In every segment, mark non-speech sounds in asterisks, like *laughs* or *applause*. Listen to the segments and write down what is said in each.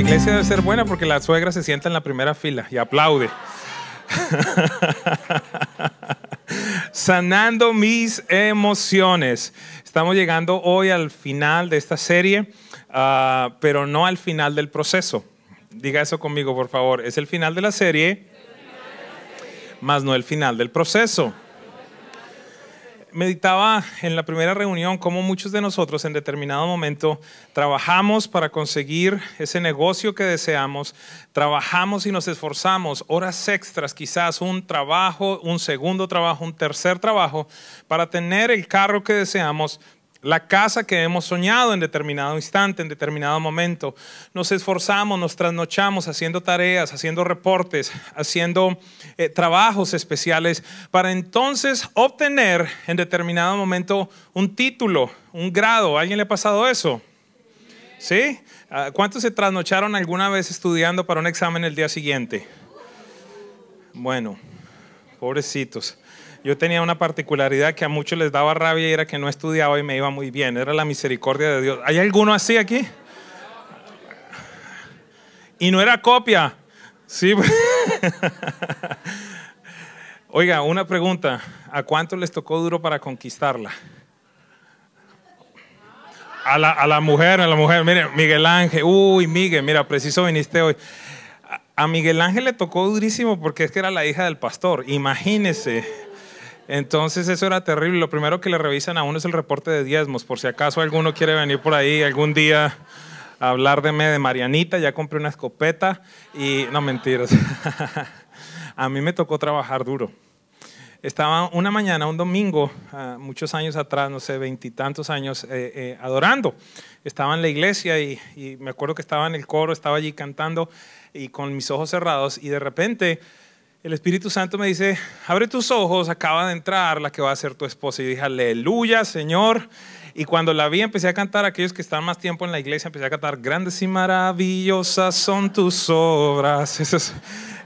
Iglesia debe ser buena porque la suegra se sienta en la primera fila y aplaude. *laughs* Sanando mis emociones. Estamos llegando hoy al final de esta serie, uh, pero no al final del proceso. Diga eso conmigo, por favor. Es el final de la serie, más no el final del proceso meditaba en la primera reunión cómo muchos de nosotros en determinado momento trabajamos para conseguir ese negocio que deseamos, trabajamos y nos esforzamos horas extras, quizás un trabajo, un segundo trabajo, un tercer trabajo, para tener el carro que deseamos, la casa que hemos soñado en determinado instante, en determinado momento. Nos esforzamos, nos trasnochamos haciendo tareas, haciendo reportes, haciendo eh, trabajos especiales para entonces obtener en determinado momento un título, un grado. ¿A alguien le ha pasado eso? ¿Sí? Ah, ¿Cuántos se trasnocharon alguna vez estudiando para un examen el día siguiente? Bueno, pobrecitos. Yo tenía una particularidad que a muchos les daba rabia y era que no estudiaba y me iba muy bien. Era la misericordia de Dios. ¿Hay alguno así aquí? Y no era copia. Sí. *laughs* Oiga, una pregunta. ¿A cuánto les tocó duro para conquistarla? A la, a la mujer, a la mujer. Mire, Miguel Ángel. Uy, Miguel, mira, preciso viniste hoy. A Miguel Ángel le tocó durísimo porque es que era la hija del pastor. Imagínese entonces eso era terrible. Lo primero que le revisan a uno es el reporte de diezmos, por si acaso alguno quiere venir por ahí algún día a hablar de, de Marianita, ya compré una escopeta y no mentiras. *laughs* a mí me tocó trabajar duro. Estaba una mañana, un domingo, ah, muchos años atrás, no sé, veintitantos años, eh, eh, adorando. Estaba en la iglesia y, y me acuerdo que estaba en el coro, estaba allí cantando y con mis ojos cerrados y de repente el Espíritu Santo me dice, abre tus ojos, acaba de entrar la que va a ser tu esposa. Y dije, aleluya, Señor. Y cuando la vi, empecé a cantar, aquellos que están más tiempo en la iglesia, empecé a cantar, grandes y maravillosas son tus obras.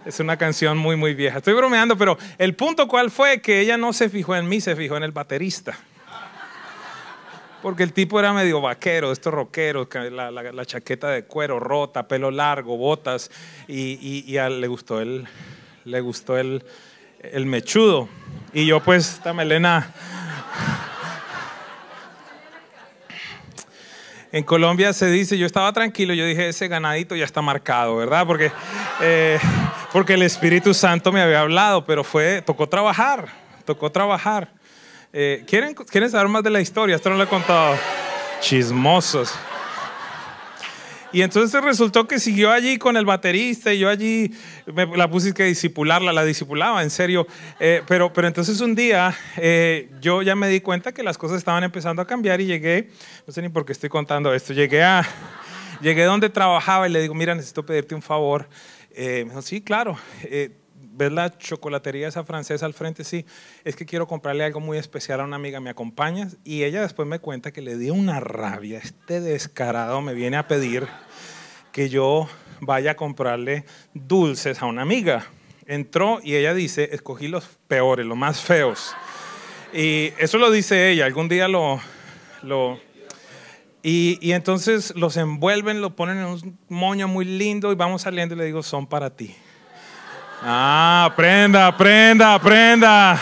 Es, una canción muy, muy vieja. Estoy bromeando, pero el punto cuál fue que ella no se fijó en mí, se fijó en el baterista. Porque el tipo era medio vaquero, estos rockeros, la, la, chaqueta de cuero rota, pelo largo, botas, y, le gustó el le gustó el, el mechudo. Y yo pues, esta melena... En Colombia se dice, yo estaba tranquilo, yo dije, ese ganadito ya está marcado, ¿verdad? Porque, eh, porque el Espíritu Santo me había hablado, pero fue, tocó trabajar, tocó trabajar. Eh, ¿quieren, ¿Quieren saber más de la historia? Esto no lo he contado. Chismosos. Y entonces resultó que siguió allí con el baterista y yo allí me la puse que disipularla, la disipulaba, en serio. Eh, pero, pero entonces un día eh, yo ya me di cuenta que las cosas estaban empezando a cambiar y llegué, no sé ni por qué estoy contando esto, llegué a, llegué donde trabajaba y le digo, mira, necesito pedirte un favor. Eh, me dijo, sí, claro. ¿Ves la chocolatería esa francesa al frente? Sí, es que quiero comprarle algo muy especial a una amiga, ¿me acompañas? Y ella después me cuenta que le dio una rabia, este descarado me viene a pedir que yo vaya a comprarle dulces a una amiga. Entró y ella dice, escogí los peores, los más feos. Y eso lo dice ella, algún día lo... y, y entonces los envuelven, lo ponen en un moño muy lindo y vamos saliendo y le digo, son para ti. Ah, aprenda, aprenda, aprenda.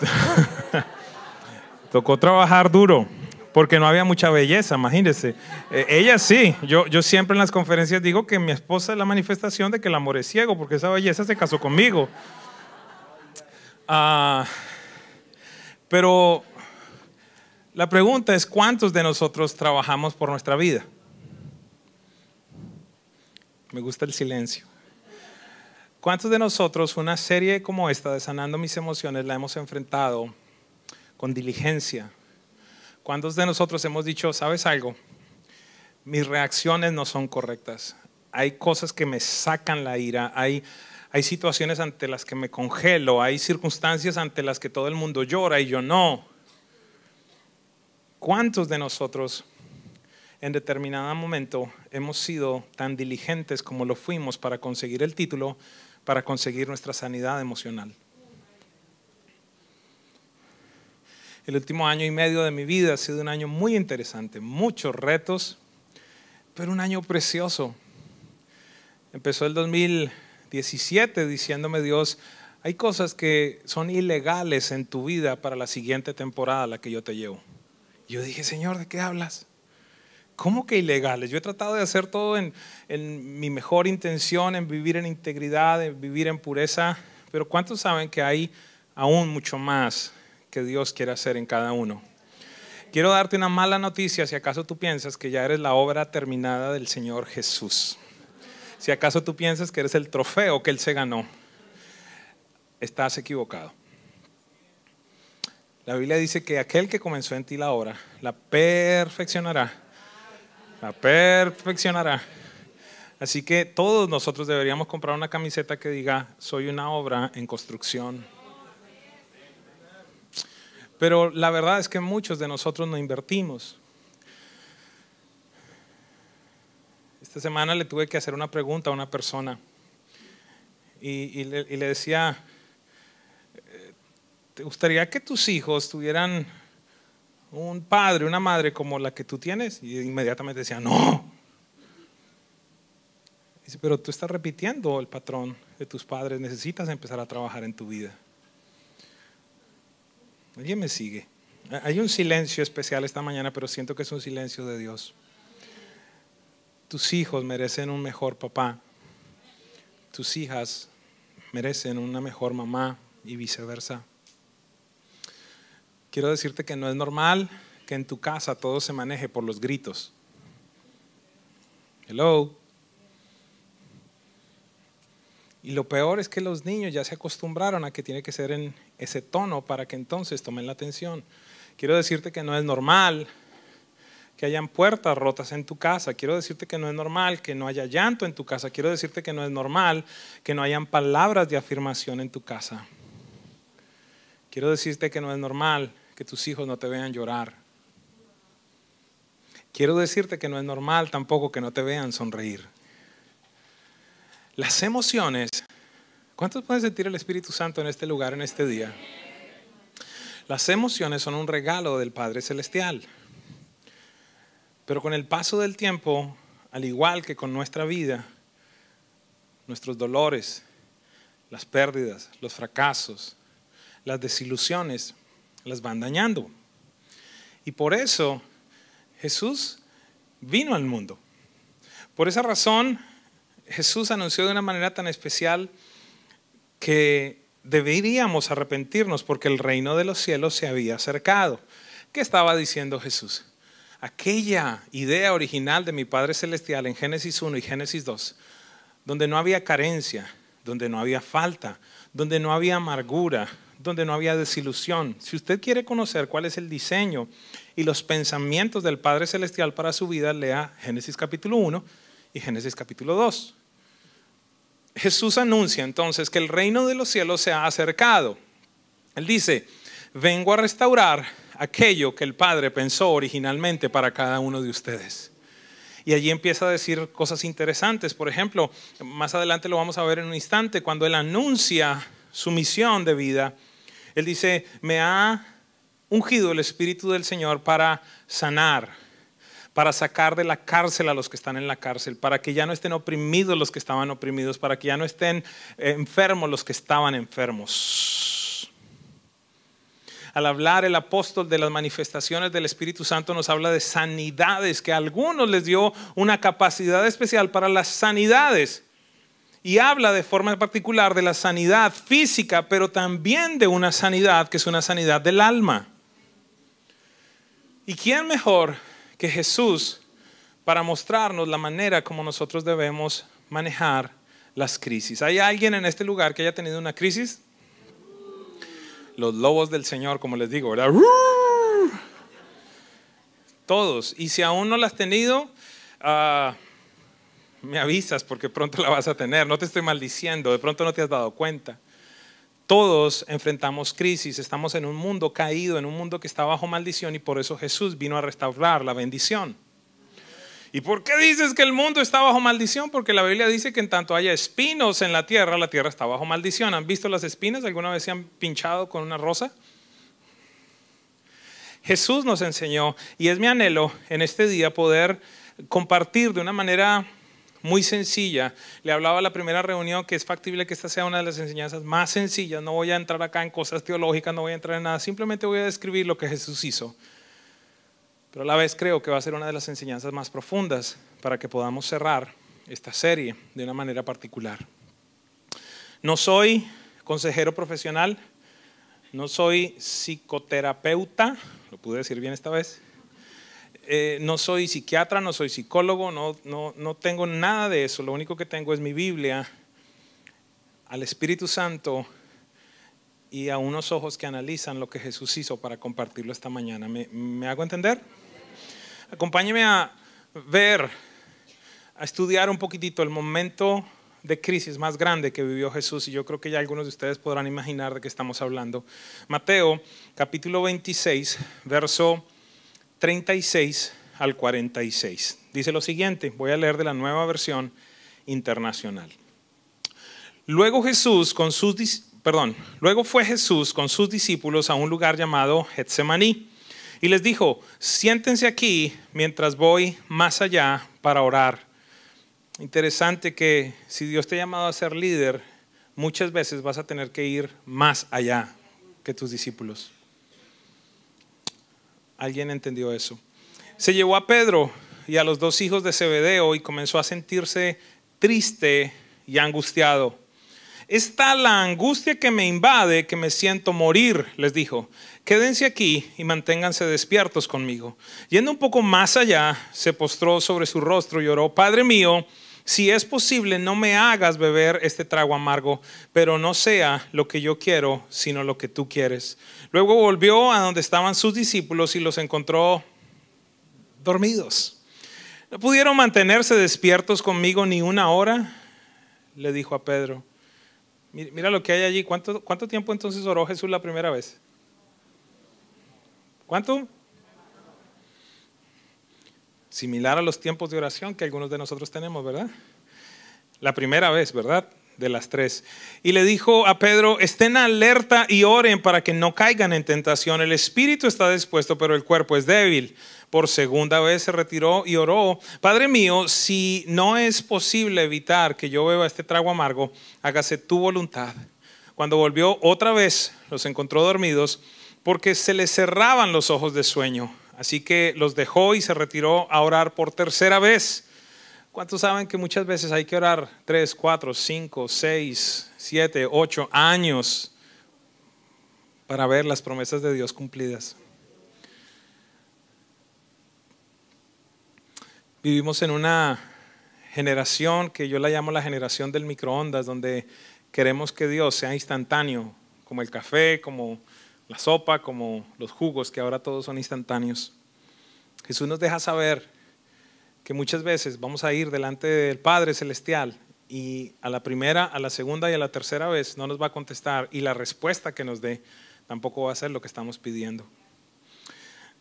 *laughs* Tocó trabajar duro porque no había mucha belleza, imagínense. Eh, ella sí, yo, yo siempre en las conferencias digo que mi esposa es la manifestación de que el amor es ciego, porque esa belleza se casó conmigo. Ah, pero la pregunta es, ¿cuántos de nosotros trabajamos por nuestra vida? Me gusta el silencio. ¿Cuántos de nosotros una serie como esta de Sanando mis emociones la hemos enfrentado con diligencia? ¿Cuántos de nosotros hemos dicho, sabes algo? Mis reacciones no son correctas. Hay cosas que me sacan la ira, hay, hay situaciones ante las que me congelo, hay circunstancias ante las que todo el mundo llora y yo no. ¿Cuántos de nosotros en determinado momento hemos sido tan diligentes como lo fuimos para conseguir el título, para conseguir nuestra sanidad emocional. El último año y medio de mi vida ha sido un año muy interesante, muchos retos, pero un año precioso. Empezó el 2017 diciéndome Dios, hay cosas que son ilegales en tu vida para la siguiente temporada a la que yo te llevo. Yo dije, Señor, ¿de qué hablas? ¿Cómo que ilegales? Yo he tratado de hacer todo en, mi mejor intención, en vivir en integridad, en vivir en pureza, pero ¿cuántos saben que hay aún mucho más que Dios quiere hacer en cada uno? Quiero darte una mala noticia si acaso tú piensas que ya eres la obra terminada del Señor Jesús. Si acaso tú piensas que eres el trofeo que Él se ganó, estás equivocado. La Biblia dice que aquel que comenzó en ti la obra, la perfeccionará la perfeccionará. Así que todos nosotros deberíamos comprar una camiseta que diga, soy una obra en construcción. Pero la verdad es que muchos de nosotros no invertimos. Esta semana le tuve que hacer una pregunta a una persona y, le, y le decía, ¿te gustaría que tus hijos tuvieran un padre, una madre como la que tú tienes? Y inmediatamente decía, no. Dice, pero tú estás repitiendo el patrón de tus padres, necesitas empezar a trabajar en tu vida. Alguien me sigue. Hay un silencio especial esta mañana, pero siento que es un silencio de Dios. Tus hijos merecen un mejor papá. Tus hijas merecen una mejor mamá y viceversa. Quiero decirte que no es normal que en tu casa todo se maneje por los gritos. Hello. Y lo peor es que los niños ya se acostumbraron a que tiene que ser en ese tono para que entonces tomen la atención. Quiero decirte que no es normal que hayan puertas rotas en tu casa. Quiero decirte que no es normal que no haya llanto en tu casa. Quiero decirte que no es normal que no hayan palabras de afirmación en tu casa. Quiero decirte que no es normal que tus hijos no te vean llorar. Quiero decirte que no es normal tampoco que no te vean sonreír. Las emociones, ¿cuántos pueden sentir el Espíritu Santo en este lugar, en este día? Las emociones son un regalo del Padre Celestial. Pero con el paso del tiempo, al igual que con nuestra vida, nuestros dolores, las pérdidas, los fracasos, las desilusiones, las van dañando. Y por eso Jesús vino al mundo. Por esa razón, Jesús anunció de una manera tan especial que deberíamos arrepentirnos porque el reino de los cielos se había acercado. ¿Qué estaba diciendo Jesús? Aquella idea original de mi Padre Celestial en Génesis 1 y Génesis 2, donde no había carencia, donde no había falta, donde no había amargura, donde no había desilusión. Si usted quiere conocer cuál es el diseño y los pensamientos del Padre Celestial para su vida, lea Génesis capítulo 1 y Génesis capítulo 2. Jesús anuncia entonces que el reino de los cielos se ha acercado. Él dice, vengo a restaurar aquello que el Padre pensó originalmente para cada uno de ustedes. Y allí empieza a decir cosas interesantes. Por ejemplo, más adelante lo vamos a ver en un instante, cuando Él anuncia su misión de vida, Él dice, me ha ungido el Espíritu del Señor para sanar, para sacar de la cárcel a los que están en la cárcel, para que ya no estén oprimidos los que estaban oprimidos, para que ya no estén enfermos los que estaban enfermos. Al hablar el apóstol de las manifestaciones del Espíritu Santo nos habla de sanidades, que a algunos les dio una capacidad especial para las sanidades. Y habla de forma particular de la sanidad física, pero también de una sanidad que es una sanidad del alma. ¿Y quién mejor que Jesús para mostrarnos la manera como nosotros debemos manejar las crisis. ¿Hay alguien en este lugar que haya tenido una crisis? Los lobos del Señor, como les digo, ¿verdad? Todos. Y si aún no las has tenido, uh, me avisas porque pronto la vas a tener. No te estoy maldiciendo, de pronto no te has dado cuenta. Todos enfrentamos crisis, estamos en un mundo caído, en un mundo que está bajo maldición y por eso Jesús vino a restaurar la bendición. ¿Y por qué dices que el mundo está bajo maldición? Porque la Biblia dice que en tanto haya espinos en la tierra, la tierra está bajo maldición. ¿Han visto las espinas? ¿Alguna vez se han pinchado con una rosa? Jesús nos enseñó y es mi anhelo en este día poder compartir de una manera muy sencilla. Le hablaba a la primera reunión que es factible que esta sea una de las enseñanzas más sencillas. No voy a entrar acá en cosas teológicas, no voy a entrar en nada, simplemente voy a describir lo que Jesús hizo. Pero a la vez creo que va a ser una de las enseñanzas más profundas para que podamos cerrar esta serie de una manera particular. No soy consejero profesional, no soy psicoterapeuta, lo pude decir bien esta vez, eh, no soy psiquiatra, no soy psicólogo, no, no, no tengo nada de eso, lo único que tengo es mi Biblia, al Espíritu Santo y a unos ojos que analizan lo que Jesús hizo para compartirlo esta mañana. ¿Me, me hago entender? Acompáñeme a ver, a estudiar un poquitito el momento de crisis más grande que vivió Jesús y yo creo que ya algunos de ustedes podrán imaginar de qué estamos hablando. Mateo capítulo 26, verso 36 al 46. Dice lo siguiente, voy a leer de la nueva versión internacional. Luego Jesús con sus perdón, luego fue Jesús con sus discípulos a un lugar llamado Getsemaní y les dijo, siéntense aquí mientras voy más allá para orar. Interesante que si Dios te ha llamado a ser líder, muchas veces vas a tener que ir más allá que tus discípulos. ¿Alguien entendió eso? Se llevó a Pedro y a los dos hijos de Zebedeo y comenzó a sentirse triste y angustiado. Está la angustia que me invade, que me siento morir, les dijo. Quédense aquí y manténganse despiertos conmigo. Yendo un poco más allá, se postró sobre su rostro y oró, Padre mío, si es posible, no me hagas beber este trago amargo, pero no sea lo que yo quiero, sino lo que tú quieres. Luego volvió a donde estaban sus discípulos y los encontró dormidos. ¿No pudieron mantenerse despiertos conmigo ni una hora? Le dijo a Pedro. Mira lo que hay allí. ¿Cuánto, ¿Cuánto tiempo entonces oró Jesús la primera vez? ¿Cuánto? Similar a los tiempos de oración que algunos de nosotros tenemos, ¿verdad? La primera vez, ¿verdad? De las tres. Y le dijo a Pedro, estén alerta y oren para que no caigan en tentación. El espíritu está dispuesto, pero el cuerpo es débil por segunda vez se retiró y oró, Padre mío, si no es posible evitar que yo beba este trago amargo, hágase tu voluntad. Cuando volvió otra vez, los encontró dormidos porque se les cerraban los ojos de sueño. Así que los dejó y se retiró a orar por tercera vez. ¿Cuántos saben que muchas veces hay que orar tres, cuatro, cinco, seis, siete, ocho años para ver las promesas de Dios cumplidas? Vivimos en una generación que yo la llamo la generación del microondas, donde queremos que Dios sea instantáneo, como el café, como la sopa, como los jugos, que ahora todos son instantáneos. Jesús nos deja saber que muchas veces vamos a ir delante del Padre Celestial y a la primera, a la segunda y a la tercera vez no nos va a contestar y la respuesta que nos dé tampoco va a ser lo que estamos pidiendo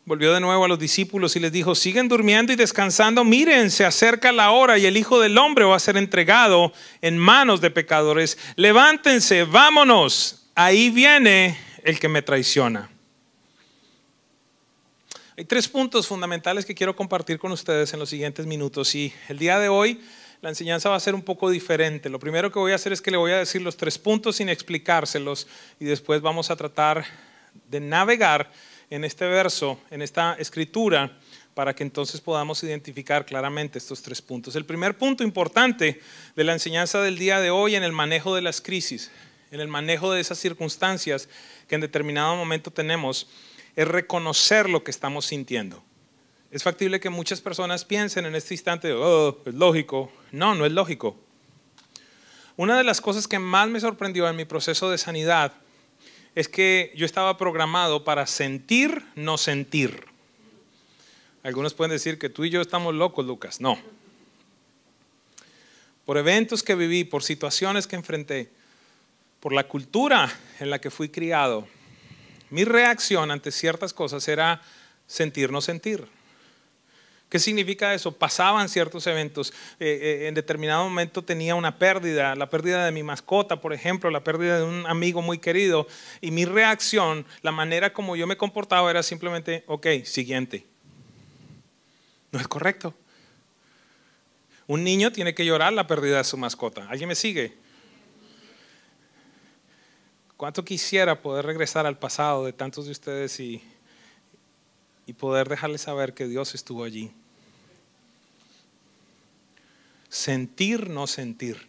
volvió de nuevo a los discípulos y les dijo, siguen durmiendo y descansando, miren, se acerca la hora y el Hijo del Hombre va a ser entregado en manos de pecadores. Levántense, vámonos, ahí viene el que me traiciona. Hay tres puntos fundamentales que quiero compartir con ustedes en los siguientes minutos y el día de hoy la enseñanza va a ser un poco diferente. Lo primero que voy a hacer es que le voy a decir los tres puntos sin explicárselos y después vamos a tratar de navegar en este verso, en esta escritura, para que entonces podamos identificar claramente estos tres puntos. El primer punto importante de la enseñanza del día de hoy en el manejo de las crisis, en el manejo de esas circunstancias que en determinado momento tenemos, es reconocer lo que estamos sintiendo. Es factible que muchas personas piensen en este instante, oh, es lógico. No, no es lógico. Una de las cosas que más me sorprendió en mi proceso de sanidad es que yo estaba programado para sentir, no sentir. Algunos pueden decir que tú y yo estamos locos, Lucas. No. Por eventos que viví, por situaciones que enfrenté, por la cultura en la que fui criado, mi reacción ante ciertas cosas era sentir, no sentir. ¿Qué significa eso? Pasaban ciertos eventos. Eh, eh, en determinado momento tenía una pérdida, la pérdida de mi mascota, por ejemplo, la pérdida de un amigo muy querido. Y mi reacción, la manera como yo me comportaba era simplemente, ok, siguiente. No es correcto. Un niño tiene que llorar la pérdida de su mascota. ¿Alguien me sigue? ¿Cuánto quisiera poder regresar al pasado de tantos de ustedes y y poder dejarles saber que Dios estuvo allí. Sentir, no sentir.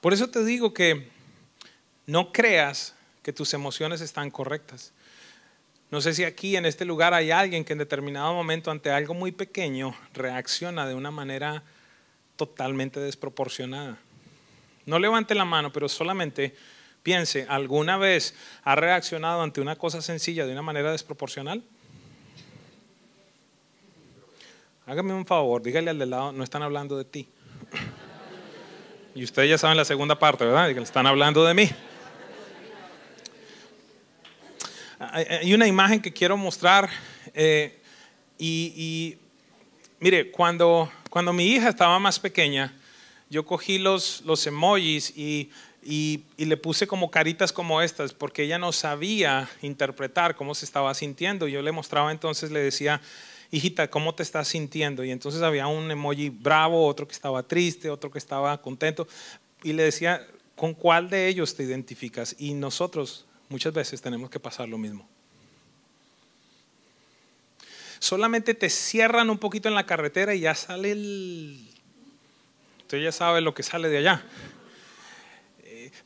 Por eso te digo que no creas que tus emociones están correctas. No sé si aquí en este lugar hay alguien que en determinado momento ante algo muy pequeño reacciona de una manera totalmente desproporcionada. No levante la mano, pero solamente Piense, ¿alguna vez ha reaccionado ante una cosa sencilla de una manera desproporcional? Hágame un favor, dígale al de lado, no están hablando de ti. Y ustedes ya saben la segunda parte, ¿verdad? Están hablando de mí. Hay una imagen que quiero mostrar eh, y, mire, cuando, cuando mi hija estaba más pequeña, yo cogí los, los emojis y y, le puse como caritas como estas, porque ella no sabía interpretar cómo se estaba sintiendo. Yo le mostraba entonces, le decía, hijita, ¿cómo te estás sintiendo? Y entonces había un emoji bravo, otro que estaba triste, otro que estaba contento. Y le decía, ¿con cuál de ellos te identificas? Y nosotros muchas veces tenemos que pasar lo mismo. Solamente te cierran un poquito en la carretera y ya sale el... Usted ya sabe lo que sale de allá.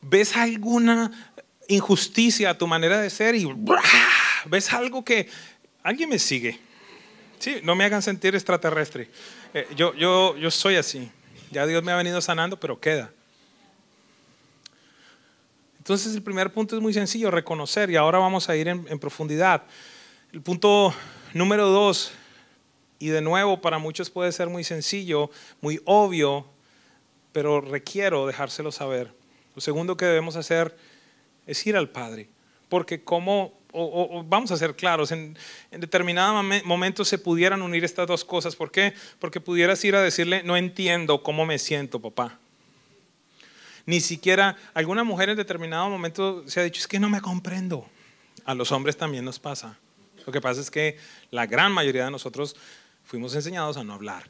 ¿Ves alguna injusticia a tu manera de ser y ves algo que alguien me sigue? Sí, no me hagan sentir extraterrestre. Eh, yo, yo, yo soy así. Ya Dios me ha venido sanando, pero queda. Entonces el primer punto es muy sencillo, reconocer, y ahora vamos a ir en profundidad. El punto número dos, y de nuevo para muchos puede ser muy sencillo, muy obvio, pero requiero dejárselo saber. Lo segundo que debemos hacer es ir al Padre, porque como, vamos a ser claros, en, en determinado momento se pudieran unir estas dos cosas. ¿Por qué? Porque pudieras ir a decirle, no entiendo cómo me siento, papá. Ni siquiera alguna mujer en determinado momento se ha dicho, es que no me comprendo. A los hombres también nos pasa. Lo que pasa es que la gran mayoría de nosotros fuimos enseñados a no hablar.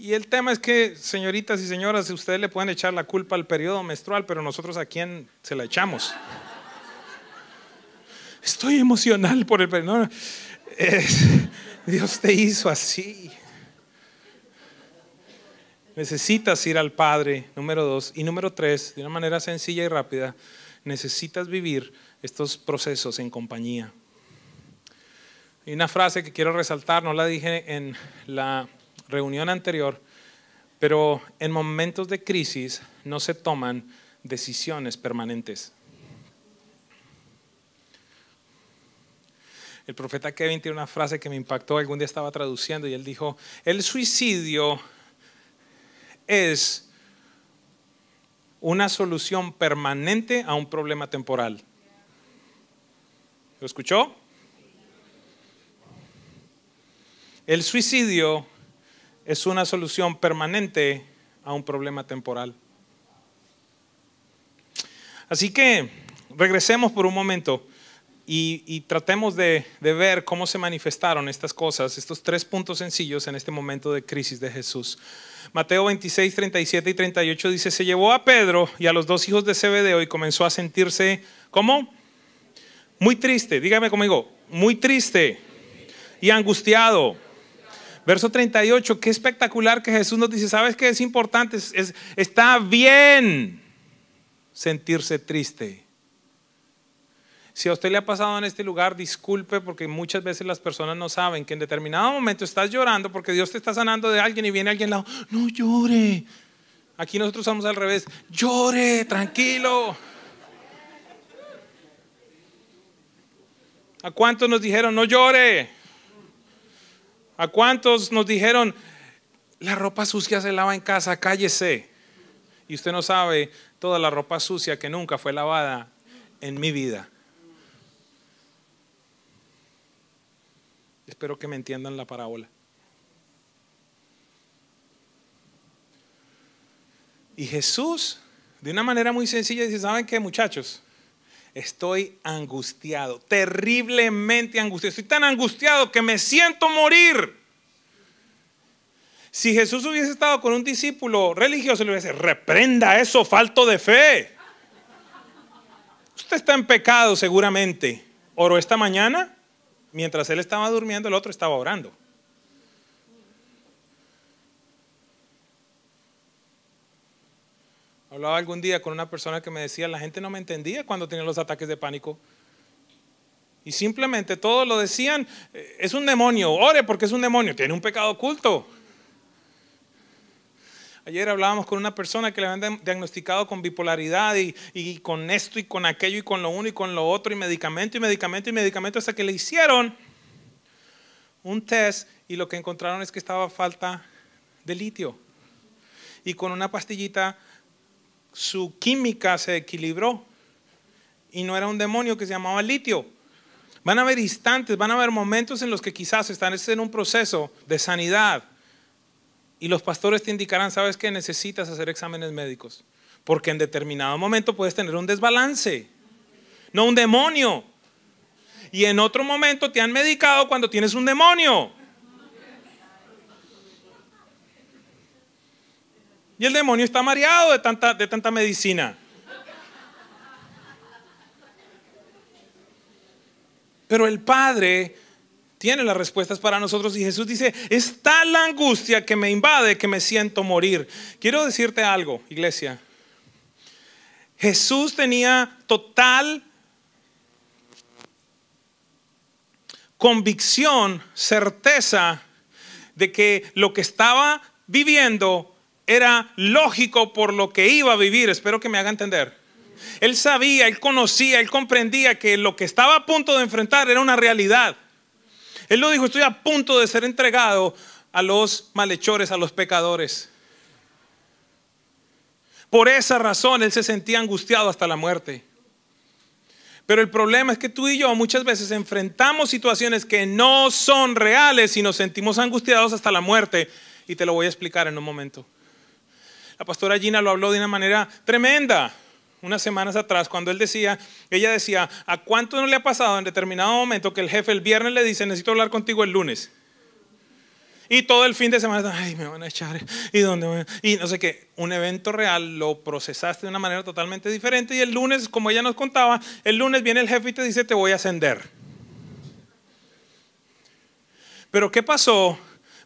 Y el tema es que, señoritas y señoras, ustedes le pueden echar la culpa al periodo menstrual, pero nosotros a quién se la echamos. Estoy emocional por el periodo. Dios te hizo así. Necesitas ir al Padre, número dos. Y número tres, de una manera sencilla y rápida, necesitas vivir estos procesos en compañía. Y una frase que quiero resaltar, no la dije en la reunión anterior, pero en momentos de crisis no se toman decisiones permanentes. El profeta Kevin tiene una frase que me impactó, algún día estaba traduciendo y él dijo, el suicidio es una solución permanente a un problema temporal. ¿Lo escuchó? El suicidio es una solución permanente a un problema temporal. Así que regresemos por un momento y, tratemos de, ver cómo se manifestaron estas cosas, estos tres puntos sencillos en este momento de crisis de Jesús. Mateo 26, 37 y 38 dice, se llevó a Pedro y a los dos hijos de Zebedeo y comenzó a sentirse, ¿cómo? Muy triste, dígame conmigo, muy triste y angustiado. Verso 38, qué espectacular que Jesús nos dice, ¿sabes qué es importante? Es, está bien sentirse triste. Si a usted le ha pasado en este lugar, disculpe porque muchas veces las personas no saben que en determinado momento estás llorando porque Dios te está sanando de alguien y viene alguien al lado, no llore. Aquí nosotros estamos al revés, llore, tranquilo. ¿A cuántos nos dijeron, no llore? ¿A cuántos nos dijeron, la ropa sucia se lava en casa, cállese? Y usted no sabe toda la ropa sucia que nunca fue lavada en mi vida. Espero que me entiendan la parábola. Y Jesús, de una manera muy sencilla, dice, ¿saben qué muchachos? Estoy angustiado, terriblemente angustiado. Estoy tan angustiado que me siento morir. Si Jesús hubiese estado con un discípulo religioso, le hubiese reprenda eso, falto de fe. Usted está en pecado seguramente. Oró esta mañana, mientras él estaba durmiendo, el otro estaba orando. Hablaba algún día con una persona que me decía, la gente no me entendía cuando tenía los ataques de pánico. Y simplemente todos lo decían, eh, es un demonio, ore porque es un demonio, tiene un pecado oculto. Ayer hablábamos con una persona que le habían diagnosticado con bipolaridad y, y, con esto y con aquello y con lo uno y con lo otro y medicamento y medicamento y medicamento hasta que le hicieron un test y lo que encontraron es que estaba falta de litio. Y con una pastillita su química se equilibró y no era un demonio que se llamaba litio. Van a haber instantes, van a haber momentos en los que quizás están en un proceso de sanidad y los pastores te indicarán, sabes que necesitas hacer exámenes médicos, porque en determinado momento puedes tener un desbalance, no un demonio. Y en otro momento te han medicado cuando tienes un demonio. Y el demonio está mareado de tanta, de tanta medicina. Pero el Padre tiene las respuestas para nosotros y Jesús dice, está la angustia que me invade, que me siento morir. Quiero decirte algo, iglesia. Jesús tenía total convicción, certeza de que lo que estaba viviendo era lógico por lo que iba a vivir. Espero que me haga entender. Él sabía, él conocía, él comprendía que lo que estaba a punto de enfrentar era una realidad. Él lo dijo, estoy a punto de ser entregado a los malhechores, a los pecadores. Por esa razón él se sentía angustiado hasta la muerte. Pero el problema es que tú y yo muchas veces enfrentamos situaciones que no son reales y nos sentimos angustiados hasta la muerte. Y te lo voy a explicar en un momento. La pastora Gina lo habló de una manera tremenda unas semanas atrás cuando él decía, ella decía, ¿a cuánto no le ha pasado en determinado momento que el jefe el viernes le dice, necesito hablar contigo el lunes? Y todo el fin de semana, ay, me van a echar, ¿y dónde? Y no sé qué, un evento real lo procesaste de una manera totalmente diferente y el lunes, como ella nos contaba, el lunes viene el jefe y te dice, te voy a ascender. Pero ¿qué pasó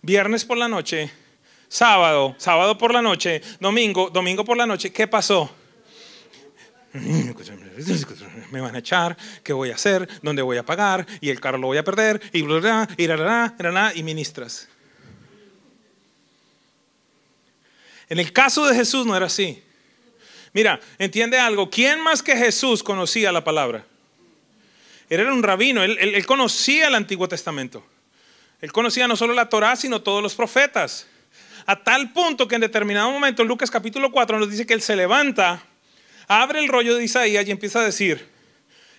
viernes por la noche? Sábado, sábado por la noche, domingo, domingo por la noche, ¿qué pasó? Me van a echar, ¿qué voy a hacer? ¿Dónde voy a pagar? Y el carro lo voy a perder, y y, y ministras. En el caso de Jesús no era así. Mira, entiende algo, ¿quién más que Jesús conocía la palabra? Él era un rabino, él, él conocía el Antiguo Testamento. Él conocía no solo la Torá, sino todos los profetas a tal punto que en determinado momento en Lucas capítulo 4 nos dice que él se levanta, abre el rollo de Isaías y empieza a decir,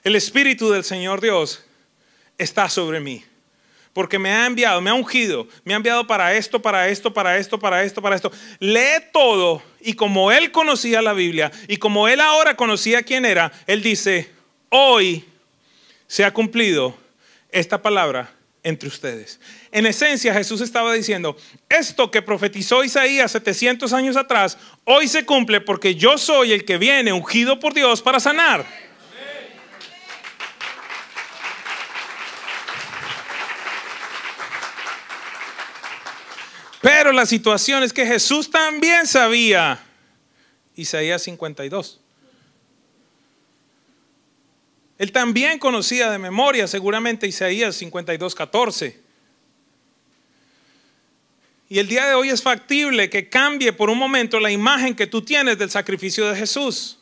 el Espíritu del Señor Dios está sobre mí. Porque me ha enviado, me ha ungido, me ha enviado para esto, para esto, para esto, para esto, para esto. Lee todo y como él conocía la Biblia y como él ahora conocía quién era, él dice, hoy se ha cumplido esta palabra entre ustedes. En esencia, Jesús estaba diciendo, esto que profetizó Isaías 700 años atrás, hoy se cumple porque yo soy el que viene ungido por Dios para sanar. Pero la situación es que Jesús también sabía Isaías 52. Él también conocía de memoria seguramente Isaías 52, 14. Y el día de hoy es factible que cambie por un momento la imagen que tú tienes del sacrificio de Jesús.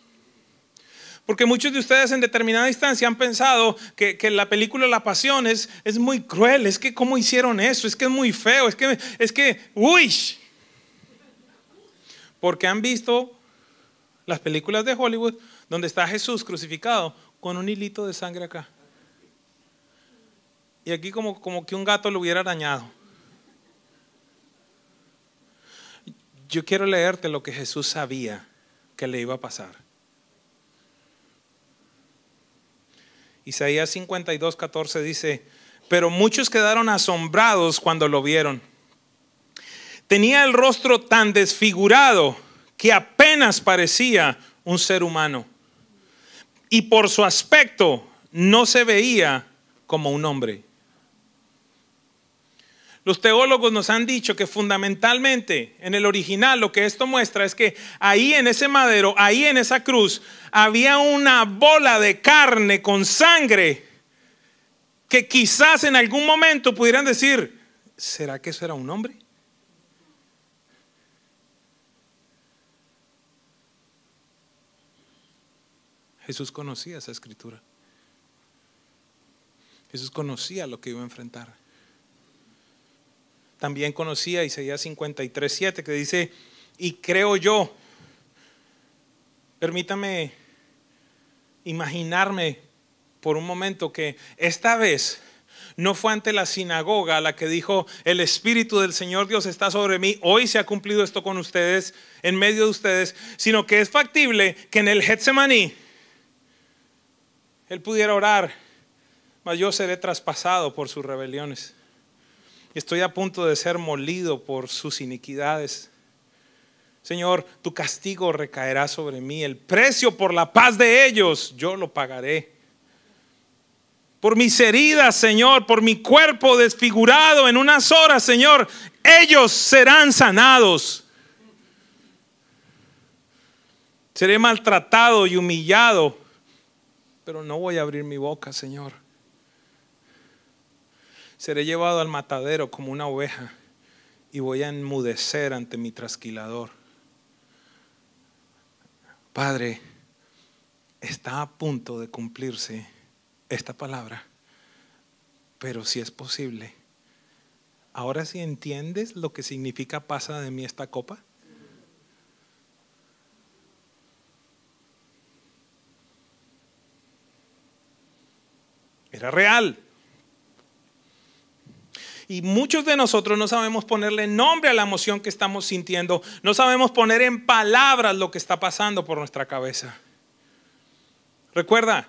Porque muchos de ustedes en determinada instancia han pensado que, la película La Pasión es, es, muy cruel, es que cómo hicieron eso, es que es muy feo, es que, es que, uy. Porque han visto las películas de Hollywood donde está Jesús crucificado con un hilito de sangre acá. Y aquí como, como que un gato lo hubiera arañado. Yo quiero leerte lo que Jesús sabía que le iba a pasar. Isaías 52, 14 dice, pero muchos quedaron asombrados cuando lo vieron. Tenía el rostro tan desfigurado que apenas parecía un ser humano. Y por su aspecto no se veía como un hombre. Los teólogos nos han dicho que fundamentalmente en el original lo que esto muestra es que ahí en ese madero, ahí en esa cruz, había una bola de carne con sangre que quizás en algún momento pudieran decir, ¿será que eso era un hombre? Jesús conocía esa escritura. Jesús conocía lo que iba a enfrentar también conocía Isaías 53, 7, que dice, y creo yo, permítame imaginarme por un momento que esta vez no fue ante la sinagoga la que dijo, el Espíritu del Señor Dios está sobre mí, hoy se ha cumplido esto con ustedes, en medio de ustedes, sino que es factible que en el Getsemaní él pudiera orar, mas yo seré traspasado por sus rebeliones. Estoy a punto de ser molido por sus iniquidades. Señor, tu castigo recaerá sobre mí. El precio por la paz de ellos yo lo pagaré. Por mis heridas, Señor, por mi cuerpo desfigurado en unas horas, Señor, ellos serán sanados. Seré maltratado y humillado, pero no voy a abrir mi boca, Señor seré llevado al matadero como una oveja y voy a enmudecer ante mi trasquilador. Padre, está a punto de cumplirse esta palabra, pero si es posible, ahora sí entiendes lo que significa pasa de mí esta copa. Real. Y muchos de nosotros no sabemos ponerle nombre a la emoción que estamos sintiendo, no sabemos poner en palabras lo que está pasando por nuestra cabeza. Recuerda,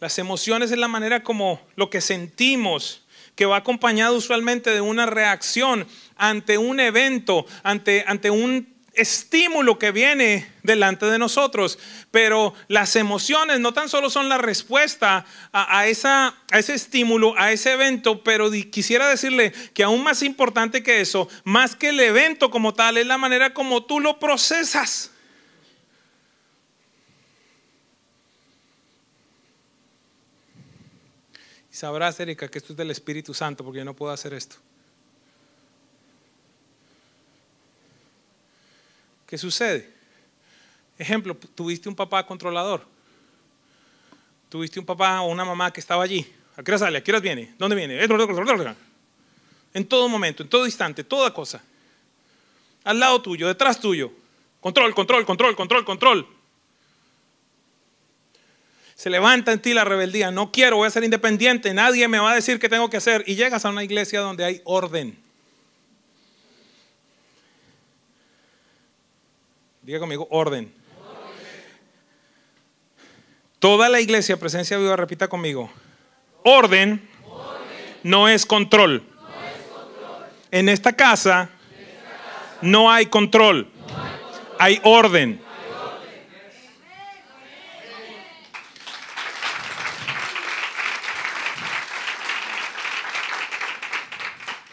las emociones es la manera como lo que sentimos, que va acompañado usualmente de una reacción ante un evento, ante, ante un estímulo que viene delante de nosotros, pero las emociones no tan solo son la respuesta a, esa, a ese estímulo, a ese evento, pero quisiera decirle que aún más importante que eso, más que el evento como tal, es la manera como tú lo procesas. Sabrás, Erika, que esto es del Espíritu Santo, porque yo no puedo hacer esto. ¿Qué sucede? Ejemplo, tuviste un papá controlador. Tuviste un papá o una mamá que estaba allí. ¿A qué hora sale? ¿A qué hora viene? ¿Dónde viene? En todo momento, en todo instante, toda cosa. Al lado tuyo, detrás tuyo. Control, control, control, control, control. Se levanta en ti la rebeldía. No quiero, voy a ser independiente. Nadie me va a decir qué tengo que hacer. Y llegas a una iglesia donde hay orden. Diga conmigo, orden. Toda la iglesia, presencia viva, repita conmigo. Orden, No, es control. En esta casa, no hay control. hay, orden.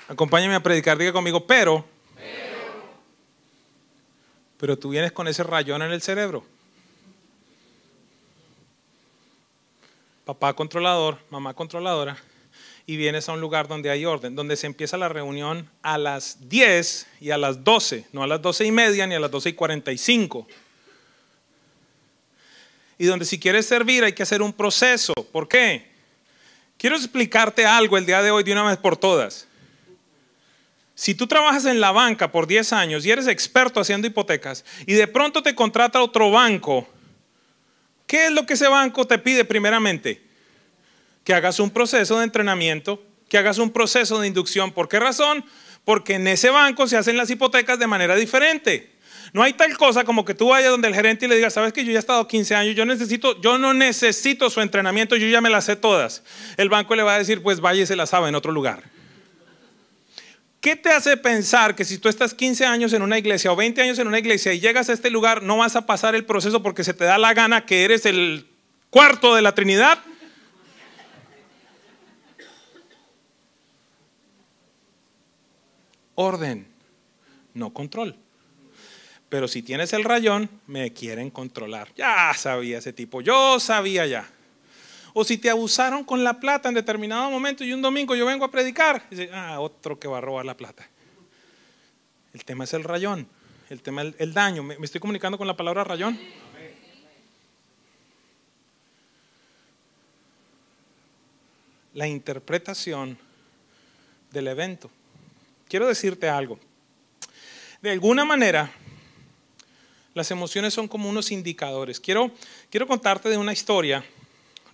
Acompáñame a predicar, diga conmigo, pero pero tú vienes con ese rayón en el cerebro. Papá controlador, mamá controladora, y vienes a un lugar donde hay orden, donde se empieza la reunión a las 10 y a las 12, no a las 12 y media ni a las 12 y 45. Y donde si quieres servir hay que hacer un proceso. ¿Por qué? Quiero explicarte algo el día de hoy de una vez por todas. Si tú trabajas en la banca por 10 años y eres experto haciendo hipotecas y de pronto te contrata otro banco ¿Qué es lo que ese banco te pide primeramente? Que hagas un proceso de entrenamiento, que hagas un proceso de inducción. ¿Por qué razón? Porque en ese banco se hacen las hipotecas de manera diferente. No hay tal cosa como que tú vayas donde el gerente y le digas, sabes que yo ya he estado 15 años, yo necesito, yo no necesito su entrenamiento, yo ya me las sé todas. El banco le va a decir, pues vaya y se las sabe en otro lugar. ¿Qué te hace pensar que si tú estás 15 años en una iglesia o 20 años en una iglesia y llegas a este lugar, no vas a pasar el proceso porque se te da la gana que eres el cuarto de la Trinidad? Orden, no control. Pero si tienes el rayón, me quieren controlar. Ya sabía ese tipo, yo sabía ya. O si te abusaron con la plata en determinado momento y un domingo yo vengo a predicar, dice, ah, otro que va a robar la plata. El tema es el rayón, el tema es el, daño. ¿Me, estoy comunicando con la palabra rayón? La interpretación del evento. Quiero decirte algo. De alguna manera, las emociones son como unos indicadores. Quiero, quiero contarte de una historia,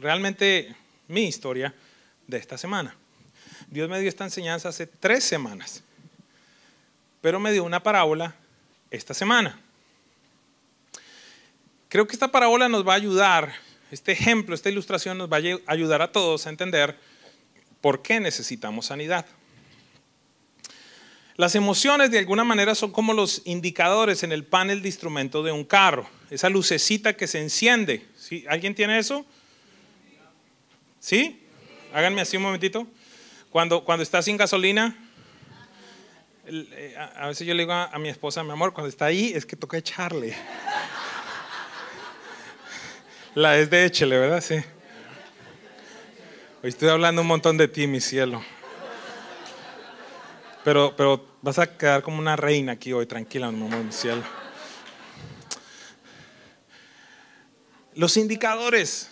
realmente mi historia de esta semana. Dios me dio esta enseñanza hace tres semanas, pero me dio una parábola esta semana. Creo que esta parábola nos va a ayudar, este ejemplo, esta ilustración nos va a ayudar a todos a entender por qué necesitamos sanidad. Las emociones de alguna manera son como los indicadores en el panel de instrumento de un carro, esa lucecita que se enciende. ¿Sí? ¿Alguien tiene eso? ¿Sí? Háganme así un momentito. Cuando, cuando está sin gasolina, eh, a veces yo le digo a, mi esposa, mi amor, cuando está ahí es que toca echarle. *laughs* La es de échele, ¿verdad? Sí. Hoy estoy hablando un montón de ti, mi cielo. Pero, pero vas a quedar como una reina aquí hoy, tranquila, mi amor, mi cielo. Los indicadores.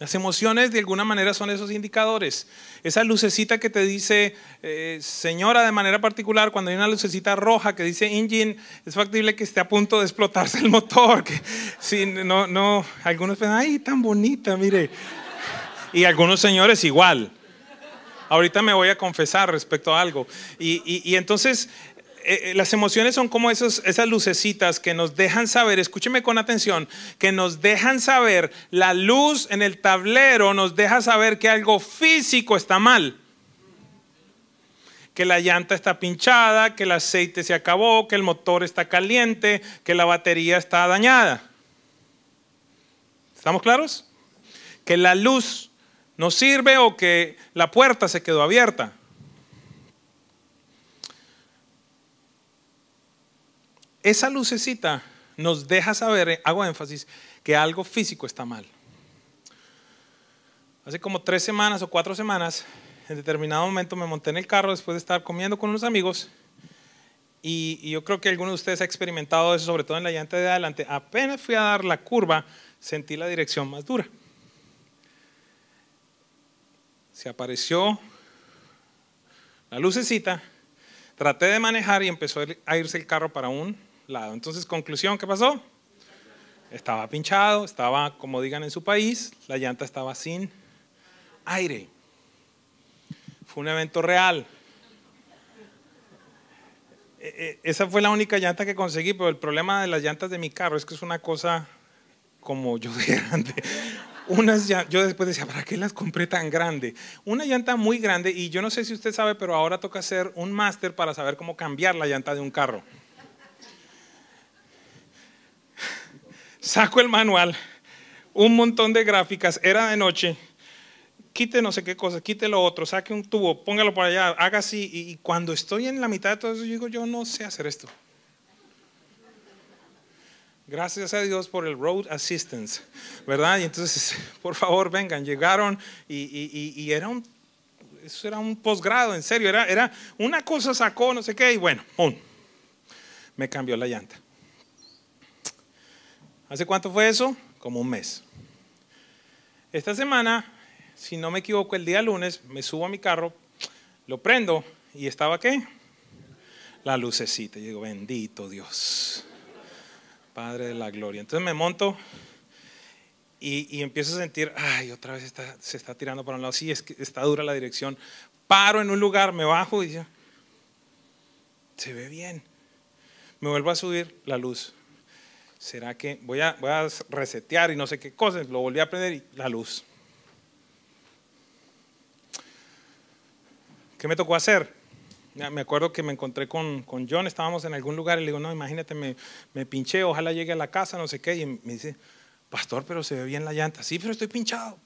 Las emociones de alguna manera son esos indicadores. Esa lucecita que te dice, eh, señora, de manera particular, cuando hay una lucecita roja que dice engine, es factible que esté a punto de explotarse el motor. Que, sí, no, no, algunos piensan, ay, tan bonita, mire. Y algunos señores igual. Ahorita me voy a confesar respecto a algo. Y, entonces eh, eh, las emociones son como esas lucecitas que nos dejan saber, escúcheme con atención, que nos dejan saber, la luz en el tablero nos deja saber que algo físico está mal. Que la llanta está pinchada, que el aceite se acabó, que el motor está caliente, que la batería está dañada. ¿Estamos claros? Que la luz no sirve o que la puerta se quedó abierta. Esa lucecita nos deja saber, hago énfasis, que algo físico está mal. Hace como tres semanas o cuatro semanas, en determinado momento me monté en el carro después de estar comiendo con unos amigos y, yo creo que alguno de ustedes ha experimentado eso, sobre todo en la llanta de adelante. Apenas fui a dar la curva, sentí la dirección más dura se apareció la lucecita, traté de manejar y empezó a irse el carro para un Entonces, conclusión, ¿qué pasó? Estaba pinchado, estaba, como digan en su país, la llanta estaba sin aire. Fue un evento real. E, e, esa fue la única llanta que conseguí, pero el problema de las llantas de mi carro es que es una cosa como yo *laughs* de grande unas yo después decía, ¿para qué las compré tan grande? Una llanta muy grande y yo no sé si usted sabe, pero ahora toca hacer un máster para saber cómo cambiar la llanta de un carro. Saco el manual, un montón de gráficas, era de noche, quite no sé qué cosa, quite lo otro, saque un tubo, póngalo por allá, haga así. Y cuando estoy en la mitad de todo eso, yo digo, yo no sé hacer esto. Gracias a Dios por el Road Assistance, ¿verdad? Y entonces, *laughs* por favor, vengan, llegaron y, era un, eso era un posgrado, en serio, era, era una cosa sacó, no sé qué, y bueno, ¡pum! me cambió la llanta. ¿Hace cuánto fue eso? Como un mes. Esta semana, si no me equivoco, el día lunes me subo a mi carro, lo prendo y estaba qué? La lucecita. Y digo, bendito Dios. Padre de la gloria. Entonces me monto y, empiezo a sentir, ay, otra vez se está tirando para un lado. Sí, es que está dura la dirección. Paro en un lugar, me bajo y se ve bien. Me vuelvo a subir la luz. ¿Será que voy a, voy a resetear y no sé qué cosas? Lo volví a prender y la luz. ¿Qué me tocó hacer? Me acuerdo que me encontré con, con John, estábamos en algún lugar y le digo, no, imagínate, me, me pinché, ojalá llegue a la casa, no sé qué. Y me dice, pastor, pero se ve bien la llanta. Sí, pero estoy pinchado.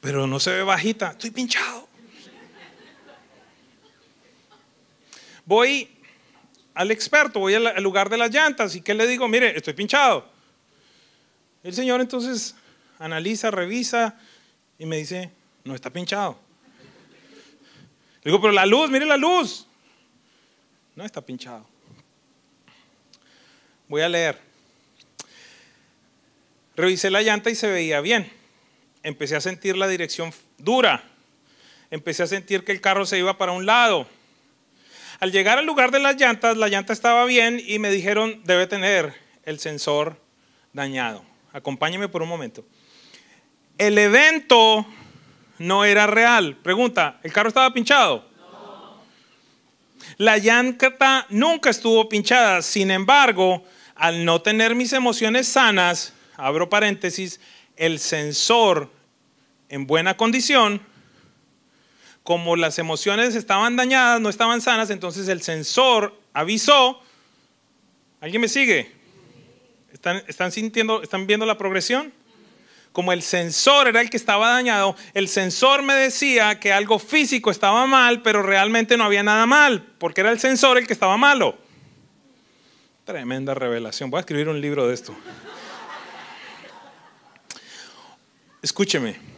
Pero no se ve bajita, estoy pinchado. Voy al experto, voy al lugar de las llantas y ¿qué le digo? Mire, estoy pinchado. El señor entonces analiza, revisa y me dice, no está pinchado. Le digo, pero la luz, mire la luz. No está pinchado. Voy a leer. Revisé la llanta y se veía bien. Empecé a sentir la dirección dura. Empecé a sentir que el carro se iba para un lado. Al llegar al lugar de las llantas, la llanta estaba bien y me dijeron, debe tener el sensor dañado. Acompáñeme por un momento. El evento no era real. Pregunta, ¿el carro estaba pinchado? La llanta nunca estuvo pinchada. Sin embargo, al no tener mis emociones sanas, abro paréntesis, el sensor en buena condición, como las emociones estaban dañadas, no estaban sanas, entonces el sensor avisó. ¿Alguien me sigue? ¿Están, sintiendo, están viendo la progresión? Como el sensor era el que estaba dañado, el sensor me decía que algo físico estaba mal, pero realmente no había nada mal, porque era el sensor el que estaba malo. Tremenda revelación. Voy a escribir un libro de esto. Escúcheme.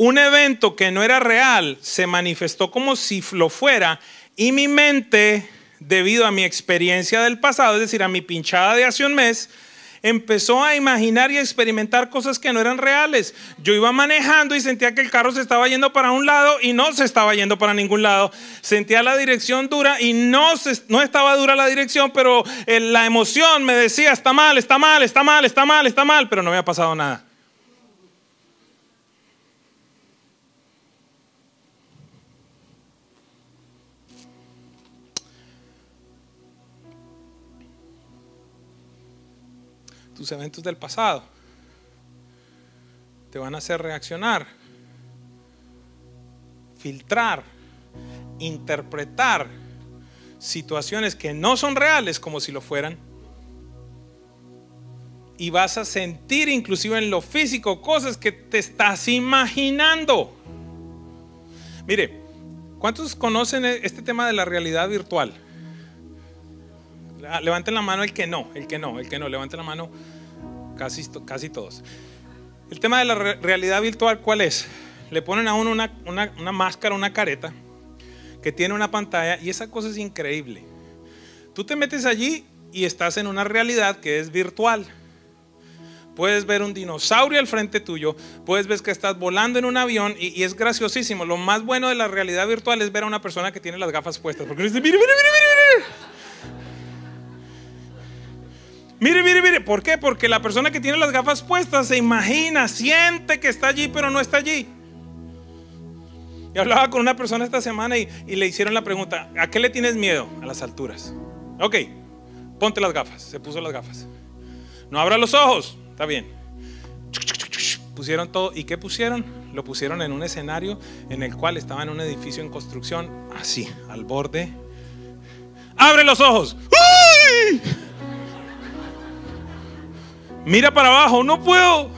Un evento que no era real se manifestó como si lo fuera y mi mente, debido a mi experiencia del pasado, es decir, a mi pinchada de hace un mes, empezó a imaginar y a experimentar cosas que no eran reales. Yo iba manejando y sentía que el carro se estaba yendo para un lado y no se estaba yendo para ningún lado. Sentía la dirección dura y no, no estaba dura la dirección, pero eh, la emoción me decía, está mal, está mal, está mal, está mal, está mal, pero no había pasado nada. Eventos del pasado. Te van a hacer reaccionar, filtrar, interpretar situaciones que no son reales como si lo fueran. Y vas a sentir inclusive en lo físico cosas que te estás imaginando. Mire, ¿cuántos conocen este tema de la realidad virtual? Ah, levanten la mano el que no, el que no, el que no. Levanten la mano casi, casi todos. El tema de la realidad virtual, ¿cuál es? Le ponen a uno una, una máscara, una careta, que tiene una pantalla y esa cosa es increíble. Tú te metes allí y estás en una realidad que es virtual. Puedes ver un dinosaurio al frente tuyo, puedes ver que estás volando en un avión y, es graciosísimo. Lo más bueno de la realidad virtual es ver a una persona que tiene las gafas puestas. Porque dice, mire, mire, mire, mire. Mire, mire, mire, ¿por qué? Porque la persona que tiene las gafas puestas se imagina, siente que está allí, pero no está allí. Y hablaba con una persona esta semana y, le hicieron la pregunta, ¿a qué le tienes miedo? A las alturas. Ok, ponte las gafas. Se puso las gafas. No abra los ojos. Está bien. Pusieron todo. ¿Y qué pusieron? Lo pusieron en un escenario en el cual estaba en un edificio en construcción, así, al borde. ¡Abre los ojos! ¡Uy! Mira para abajo, no puedo.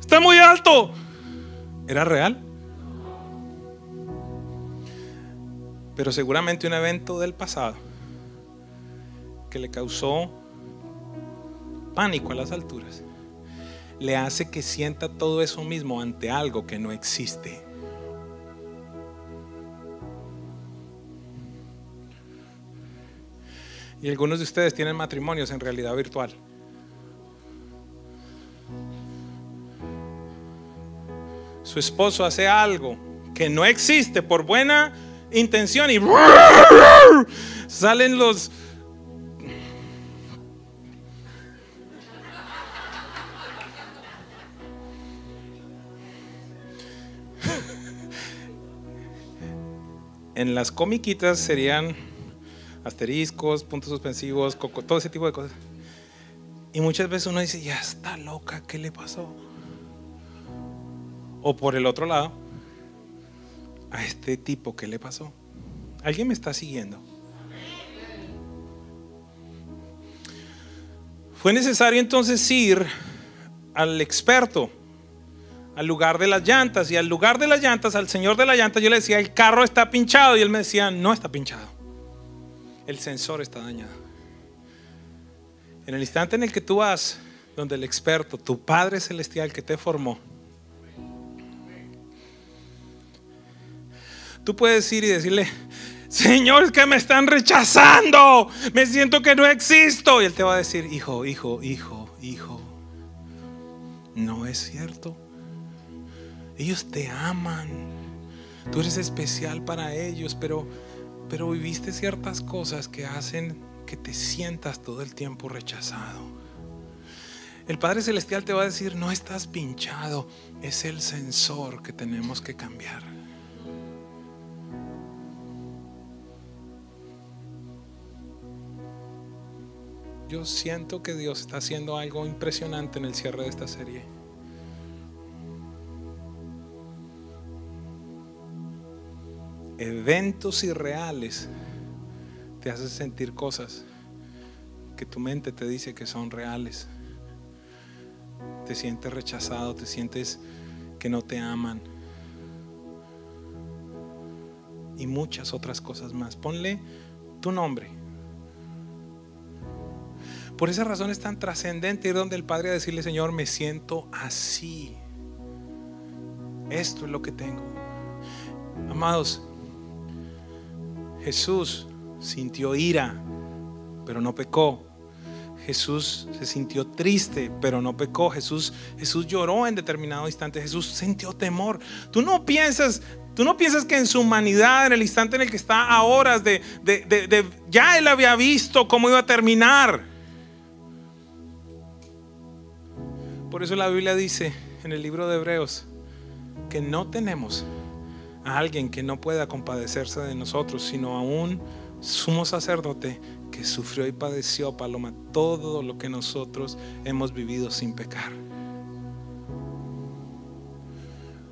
Está muy alto. ¿Era real? Pero seguramente un evento del pasado que le causó pánico a las alturas le hace que sienta todo eso mismo ante algo que no existe. Y algunos de ustedes tienen matrimonios en realidad virtual. su esposo hace algo que no existe por buena intención y salen los... en las comiquitas serían asteriscos, puntos suspensivos, coco, todo ese tipo de cosas. Y muchas veces uno dice, ya está loca, ¿qué le pasó? O por el otro lado, a este tipo, ¿qué le pasó? ¿Alguien me está siguiendo? Fue necesario entonces ir al experto, al lugar de las llantas, y al lugar de las llantas, al señor de las llantas, yo le decía, el carro está pinchado, y él me decía, no está pinchado, el sensor está dañado. En el instante en el que tú vas donde el experto, tu Padre Celestial que te formó, tú puedes ir y decirle, Señor, es que me están rechazando, me siento que no existo. Y Él te va a decir, hijo, hijo, hijo, hijo, no es cierto. Ellos te aman, tú eres especial para ellos, pero, pero viviste ciertas cosas que hacen que te sientas todo el tiempo rechazado. El Padre Celestial te va a decir, no estás pinchado, es el sensor que tenemos que cambiar. Yo siento que Dios está haciendo algo impresionante en el cierre de esta serie. Eventos irreales te hacen sentir cosas que tu mente te dice que son reales. Te sientes rechazado, te sientes que no te aman. Y muchas otras cosas más. Ponle tu nombre. Por esa razón es tan trascendente ir donde el Padre a decirle, Señor, me siento así. Esto es lo que tengo. Amados, Jesús sintió ira, pero no pecó. Jesús se sintió triste, pero no pecó. Jesús, Jesús lloró en determinado instante. Jesús sintió temor. Tú no piensas, tú no piensas que en su humanidad, en el instante en el que está a horas de, de, de ya él había visto cómo iba a terminar. Por eso la Biblia dice en el libro de Hebreos que no tenemos a alguien que no pueda compadecerse de nosotros, sino a un sumo sacerdote que sufrió y padeció, Paloma, todo lo que nosotros hemos vivido sin pecar.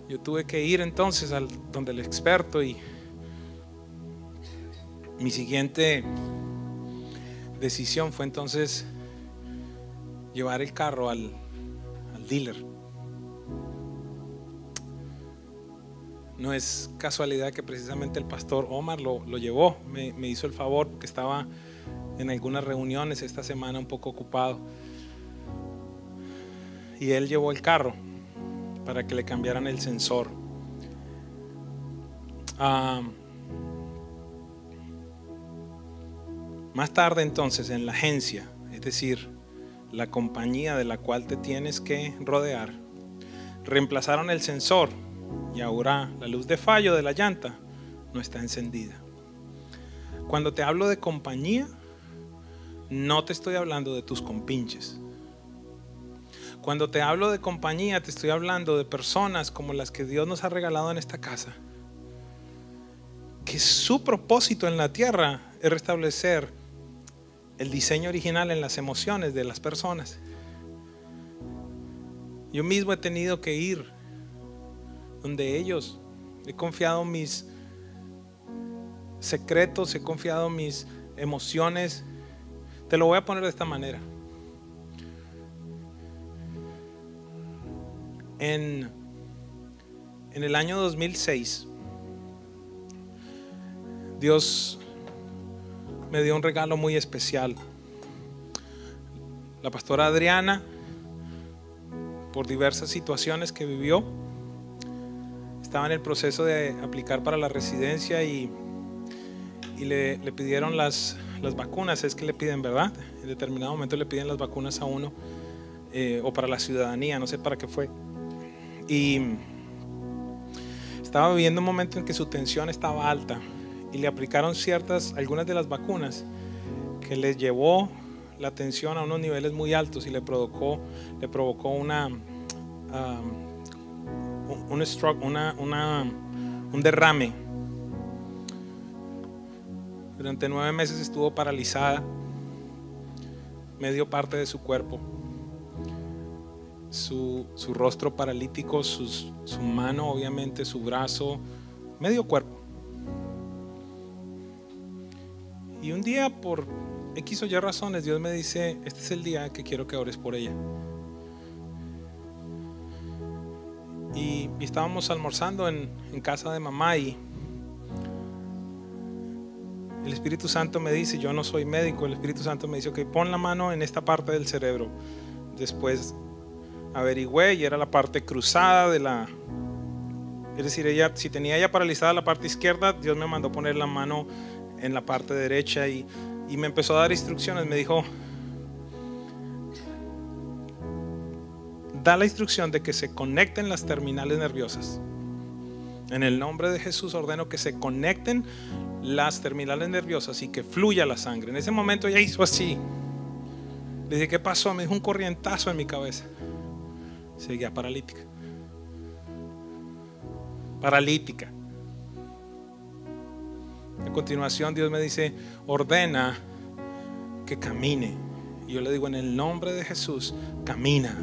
Yo tuve que ir entonces al donde el experto y mi siguiente decisión fue entonces llevar el carro al dealer. No es casualidad que precisamente el pastor Omar lo, llevó, me, me, hizo el favor porque estaba en algunas reuniones esta semana un poco ocupado. Y él llevó el carro para que le cambiaran el sensor. Ah, más tarde entonces en la agencia, es decir, la compañía de la cual te tienes que rodear, reemplazaron el sensor y ahora la luz de fallo de la llanta no está encendida. Cuando te hablo de compañía, no te estoy hablando de tus compinches. Cuando te hablo de compañía, te estoy hablando de personas como las que Dios nos ha regalado en esta casa. Que su propósito en la tierra es restablecer el diseño original en las emociones de las personas. Yo mismo he tenido que ir donde ellos. He confiado mis secretos, he confiado mis emociones. Te lo voy a poner de esta manera. En, en el año 2006, Dios me dio un regalo muy especial. La pastora Adriana, por diversas situaciones que vivió, estaba en el proceso de aplicar para la residencia y, y le, pidieron las, las, vacunas, es que le piden, ¿verdad? En determinado momento le piden las vacunas a uno, eh, o para la ciudadanía, no sé para qué fue. Y estaba viviendo un momento en que su tensión estaba alta y le aplicaron ciertas, algunas de las vacunas que les llevó la tensión a unos niveles muy altos y le provocó, le provocó una, un stroke, una, una, un derrame. Durante nueve meses estuvo paralizada, medio parte de su cuerpo, su, su rostro paralítico, sus- su mano, obviamente, su brazo, medio cuerpo. Y un día, por X o Y razones, Dios me dice, este es el día que quiero que ores por ella. Y, estábamos almorzando en, en casa de mamá y el Espíritu Santo me dice, yo no soy médico, el Espíritu Santo me dice, ok, pon la mano en esta parte del cerebro. Después averigüé y era la parte cruzada de la... Es decir, ella, si tenía ella paralizada la parte izquierda, Dios me mandó poner la mano en la parte derecha y, me empezó a dar instrucciones. Me dijo, da la instrucción de que se conecten las terminales nerviosas. En el nombre de Jesús ordeno que se conecten las terminales nerviosas y que fluya la sangre. En ese momento ella hizo así. Le dije, ¿qué pasó? Me dijo un corrientazo en mi cabeza. Seguía paralítica. Paralítica. A continuación Dios me dice, ordena que camine. Y yo le digo, en el nombre de Jesús, camina.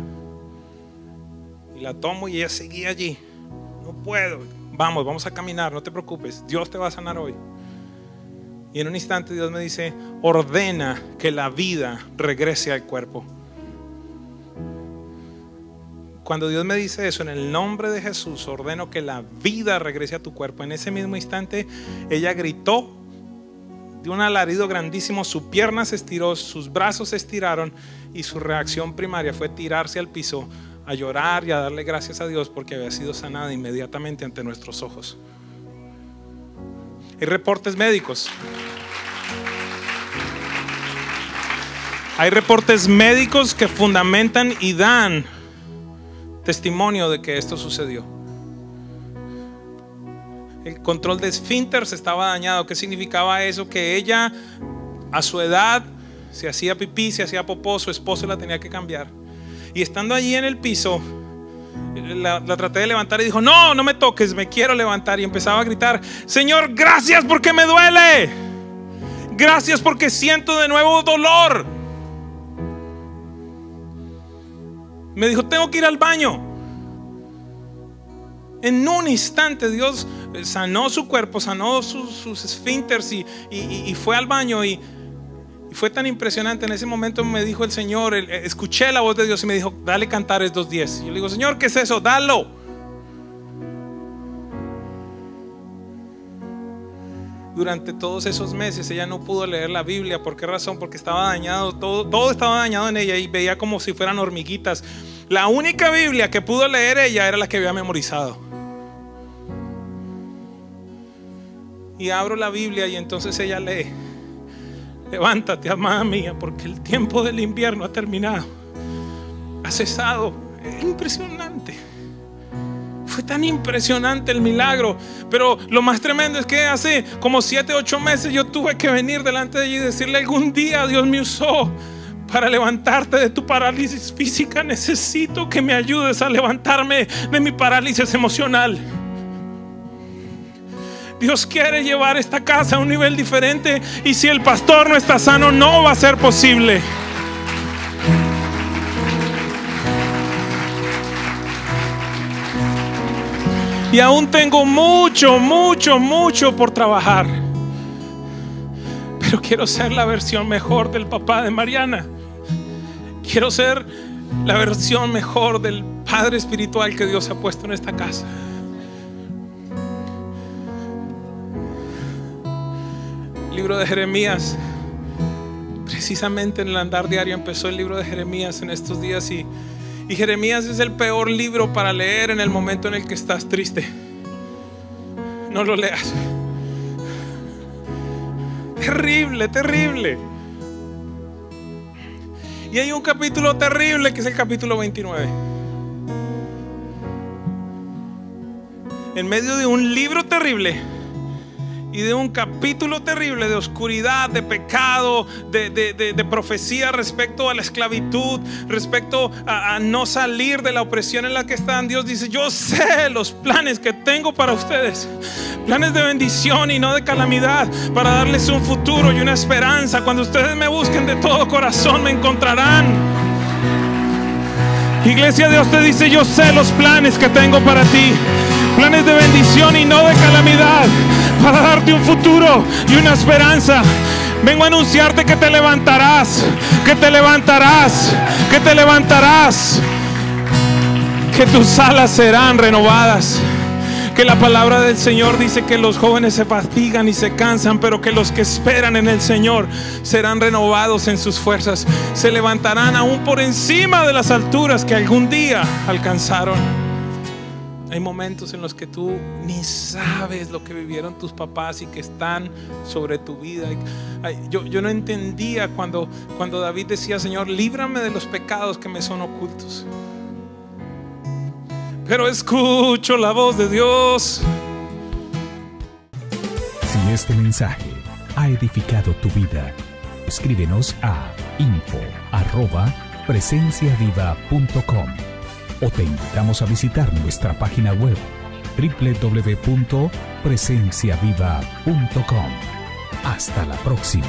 Y la tomo y ella seguía allí. No puedo. Vamos, vamos a caminar, no te preocupes. Dios te va a sanar hoy. Y en un instante Dios me dice, ordena que la vida regrese al cuerpo. Cuando Dios me dice eso, en el nombre de Jesús, ordeno que la vida regrese a tu cuerpo. En ese mismo instante, ella gritó de un alarido grandísimo, su pierna se estiró, sus brazos se estiraron y su reacción primaria fue tirarse al piso a llorar y a darle gracias a Dios porque había sido sanada inmediatamente ante nuestros ojos. Hay reportes médicos. Hay reportes médicos que fundamentan y dan testimonio de que esto sucedió. El control de esfínter se estaba dañado. ¿Qué significaba eso? Que ella a su edad se hacía pipí, se hacía popó, su esposo la tenía que cambiar. Y estando allí en el piso, la, la, traté de levantar y dijo, no, no me toques, me quiero levantar. Y empezaba a gritar, Señor, gracias porque me duele. Gracias porque siento de nuevo dolor. Me dijo, tengo que ir al baño. En un instante Dios sanó su cuerpo, sanó sus, sus esfínteres y, fue al baño y, y, fue tan impresionante. En ese momento me dijo el Señor, el, escuché la voz de Dios y me dijo, dale cantares 2.10. Yo le digo, Señor, ¿qué es eso? Dalo. Durante todos esos meses ella no pudo leer la Biblia. ¿Por qué razón? Porque estaba dañado, todo, todo estaba dañado en ella y veía como si fueran hormiguitas. La única Biblia que pudo leer ella era la que había memorizado. Y abro la Biblia y entonces ella lee, levántate, amada mía, porque el tiempo del invierno ha terminado, ha cesado. Es impresionante. Fue tan impresionante el milagro. Pero lo más tremendo es que hace como 7, 8 meses yo tuve que venir delante de ella y decirle, algún día Dios me usó para levantarte de tu parálisis física. Necesito que me ayudes a levantarme de mi parálisis emocional. Dios quiere llevar esta casa a un nivel diferente y si el pastor no está sano no va a ser posible. Y aún tengo mucho, mucho, mucho por trabajar. Pero quiero ser la versión mejor del papá de Mariana. Quiero ser la versión mejor del Padre Espiritual que Dios ha puesto en esta casa. libro de Jeremías. Precisamente en el andar diario empezó el libro de Jeremías en estos días y, y, Jeremías es el peor libro para leer en el momento en el que estás triste. No lo leas. Terrible, terrible. Y hay un capítulo terrible que es el capítulo 29. En medio de un libro terrible y de un capítulo terrible de oscuridad, de pecado, de, profecía respecto a la esclavitud, respecto a, a, no salir de la opresión en la que están. Dios dice, yo sé los planes que tengo para ustedes. Planes de bendición y no de calamidad, para darles un futuro y una esperanza. Cuando ustedes me busquen de todo corazón, me encontrarán. Iglesia, Dios te dice, yo sé los planes que tengo para ti. Planes de bendición y no de calamidad para darte un futuro y una esperanza. Vengo a anunciarte que te levantarás, que te levantarás, que te levantarás, que tus alas serán renovadas. Que la palabra del Señor dice que los jóvenes se fatigan y se cansan, pero que los que esperan en el Señor serán renovados en sus fuerzas. Se levantarán aún por encima de las alturas que algún día alcanzaron. Hay momentos en los que tú ni sabes lo que vivieron tus papás y que están sobre tu vida. Yo, yo no entendía cuando, cuando David decía, Señor, líbrame de los pecados que me son ocultos. Pero escucho la voz de Dios. Si este mensaje ha edificado tu vida, escríbenos a info presenciaviva.com o te invitamos a visitar nuestra página web www.presenciaviva.com. Hasta la próxima.